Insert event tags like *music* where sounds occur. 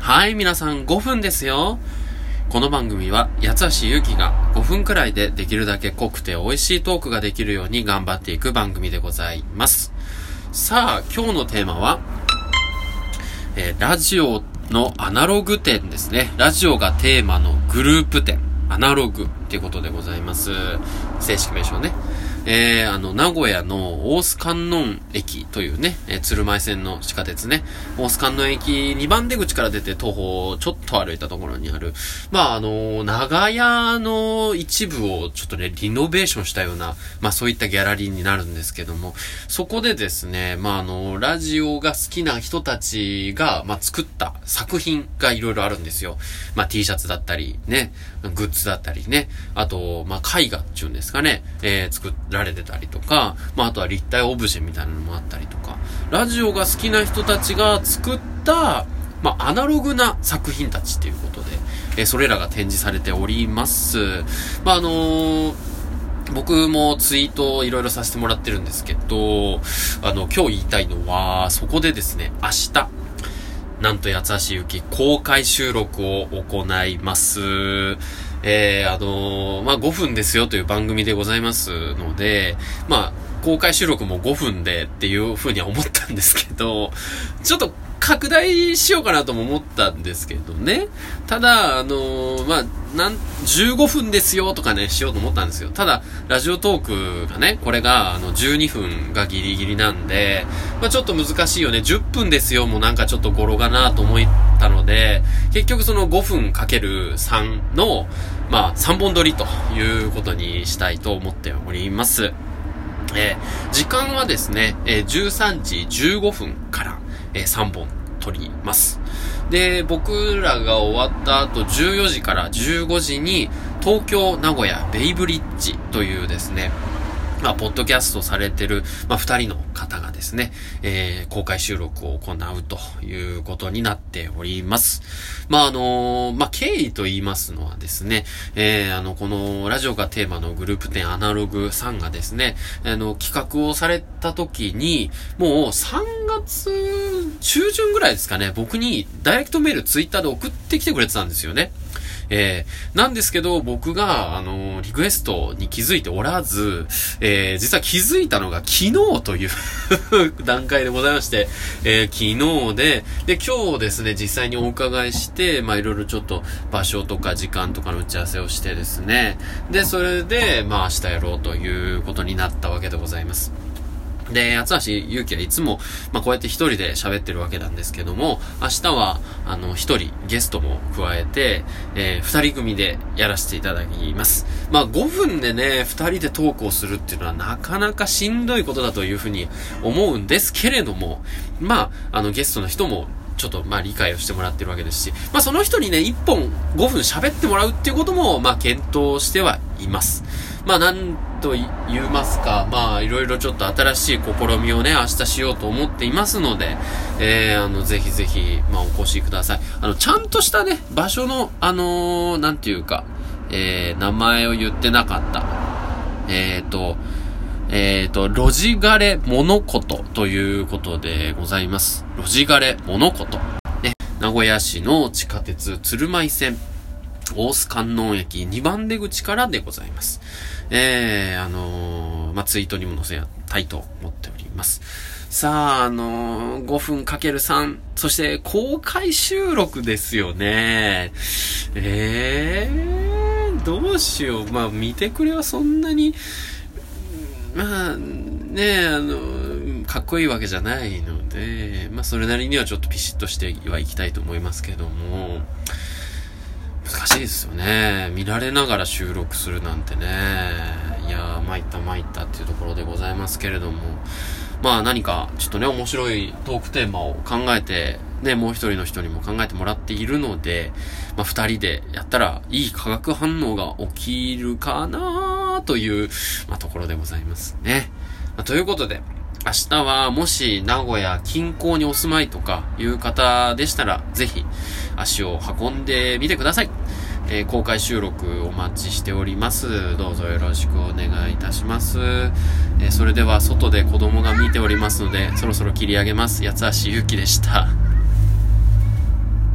はい、皆さん5分ですよ。この番組は、八橋ゆうきが5分くらいでできるだけ濃くて美味しいトークができるように頑張っていく番組でございます。さあ、今日のテーマは、えー、ラジオのアナログ展ですね。ラジオがテーマのグループ展、アナログっていうことでございます。正式名称ね。えー、あの、名古屋の大須観音駅というね、えー、鶴舞線の地下鉄ね、大須観音駅2番出口から出て徒歩ちょっと歩いたところにある、まあ、あの、長屋の一部をちょっとね、リノベーションしたような、まあ、そういったギャラリーになるんですけども、そこでですね、まあ、あの、ラジオが好きな人たちが、まあ、作った作品がいろいろあるんですよ。まあ、T シャツだったり、ね、グッズだったりね、あと、まあ、絵画っていうんですかね、えー、作ってられてたりとか、まあ、あとは立体オブジェみたいなのもあったりとか、ラジオが好きな人たちが作った、まあ、アナログな作品たちっていうことで、えー、それらが展示されております。まあ、あのー僕もツイートをいろいろさせてもらってるんですけど、あの、今日言いたいのは、そこでですね、明日、なんと八橋ゆき公開収録を行います。えー、あのー、まあ、5分ですよという番組でございますので、まあ、公開収録も5分でっていうふうには思ったんですけど、ちょっと拡大しようかなとも思ったんですけどね。ただ、あのー、まあ、なん、15分ですよとかね、しようと思ったんですよ。ただ、ラジオトークがね、これが、あの、12分がギリギリなんで、まあ、ちょっと難しいよね。10分ですよもなんかちょっと語呂がなと思ったので、結局その5分かける3の、まあ、3本撮りということにしたいと思っております。えー、時間はですね、えー、13時15分から、えー、3本撮ります。で、僕らが終わった後14時から15時に東京、名古屋、ベイブリッジというですね、まあ、ポッドキャストされてる、まあ、二人の方がですね、えー、公開収録を行うということになっております。まあ、あのー、まあ、経緯と言いますのはですね、えー、あの、このラジオがテーマのグループ展アナログさんがですね、あの、企画をされた時に、もう3月中旬ぐらいですかね、僕にダイレクトメールツイッターで送ってきてくれてたんですよね。えー、なんですけど、僕が、あのー、リクエストに気づいておらず、えー、実は気づいたのが昨日という *laughs* 段階でございまして、えー、昨日で、で、今日ですね、実際にお伺いして、まあ、いろいろちょっと場所とか時間とかの打ち合わせをしてですね、で、それで、まあ、明日やろうということになったわけでございます。で、八橋ゆうきはいつも、まあ、こうやって一人で喋ってるわけなんですけども、明日は、あの、一人ゲストも加えて、えー、二人組でやらせていただきます。まあ、5分でね、二人でトークをするっていうのはなかなかしんどいことだというふうに思うんですけれども、まあ、あの、ゲストの人もちょっとまあ理解をしてもらってるわけですし、まあその人にね、1本5分喋ってもらうっていうことも、まあ検討してはいます。まあなんと言いますか、まあいろいろちょっと新しい試みをね、明日しようと思っていますので、えー、あの、ぜひぜひ、まあお越しください。あの、ちゃんとしたね、場所の、あのー、なんていうか、えー、名前を言ってなかった。えっ、ー、と、えっ、ー、と、ロジガレ物事ということでございます。ロジガレ物事。ね、名古屋市の地下鉄鶴舞線、大須観音駅2番出口からでございます。えー、あのー、まあ、ツイートにも載せたいと思っております。さあ、あのー、5分かける3、そして公開収録ですよね。えー、どうしよう。まあ、見てくれはそんなに、まあ、ねあの、かっこいいわけじゃないので、まあ、それなりにはちょっとピシッとしてはいきたいと思いますけども、難しいですよね。見られながら収録するなんてね。いやー、参った参ったっていうところでございますけれども、まあ何かちょっとね、面白いトークテーマを考えて、ね、もう一人の人にも考えてもらっているので、まあ二人でやったらいい化学反応が起きるかなという、まあところでございますね。まあ、ということで、明日はもし名古屋近郊にお住まいとかいう方でしたら、ぜひ足を運んでみてください。えー、公開収録お待ちしております。どうぞよろしくお願いいたします。えー、それでは外で子供が見ておりますので、そろそろ切り上げます。八橋ゆきでした。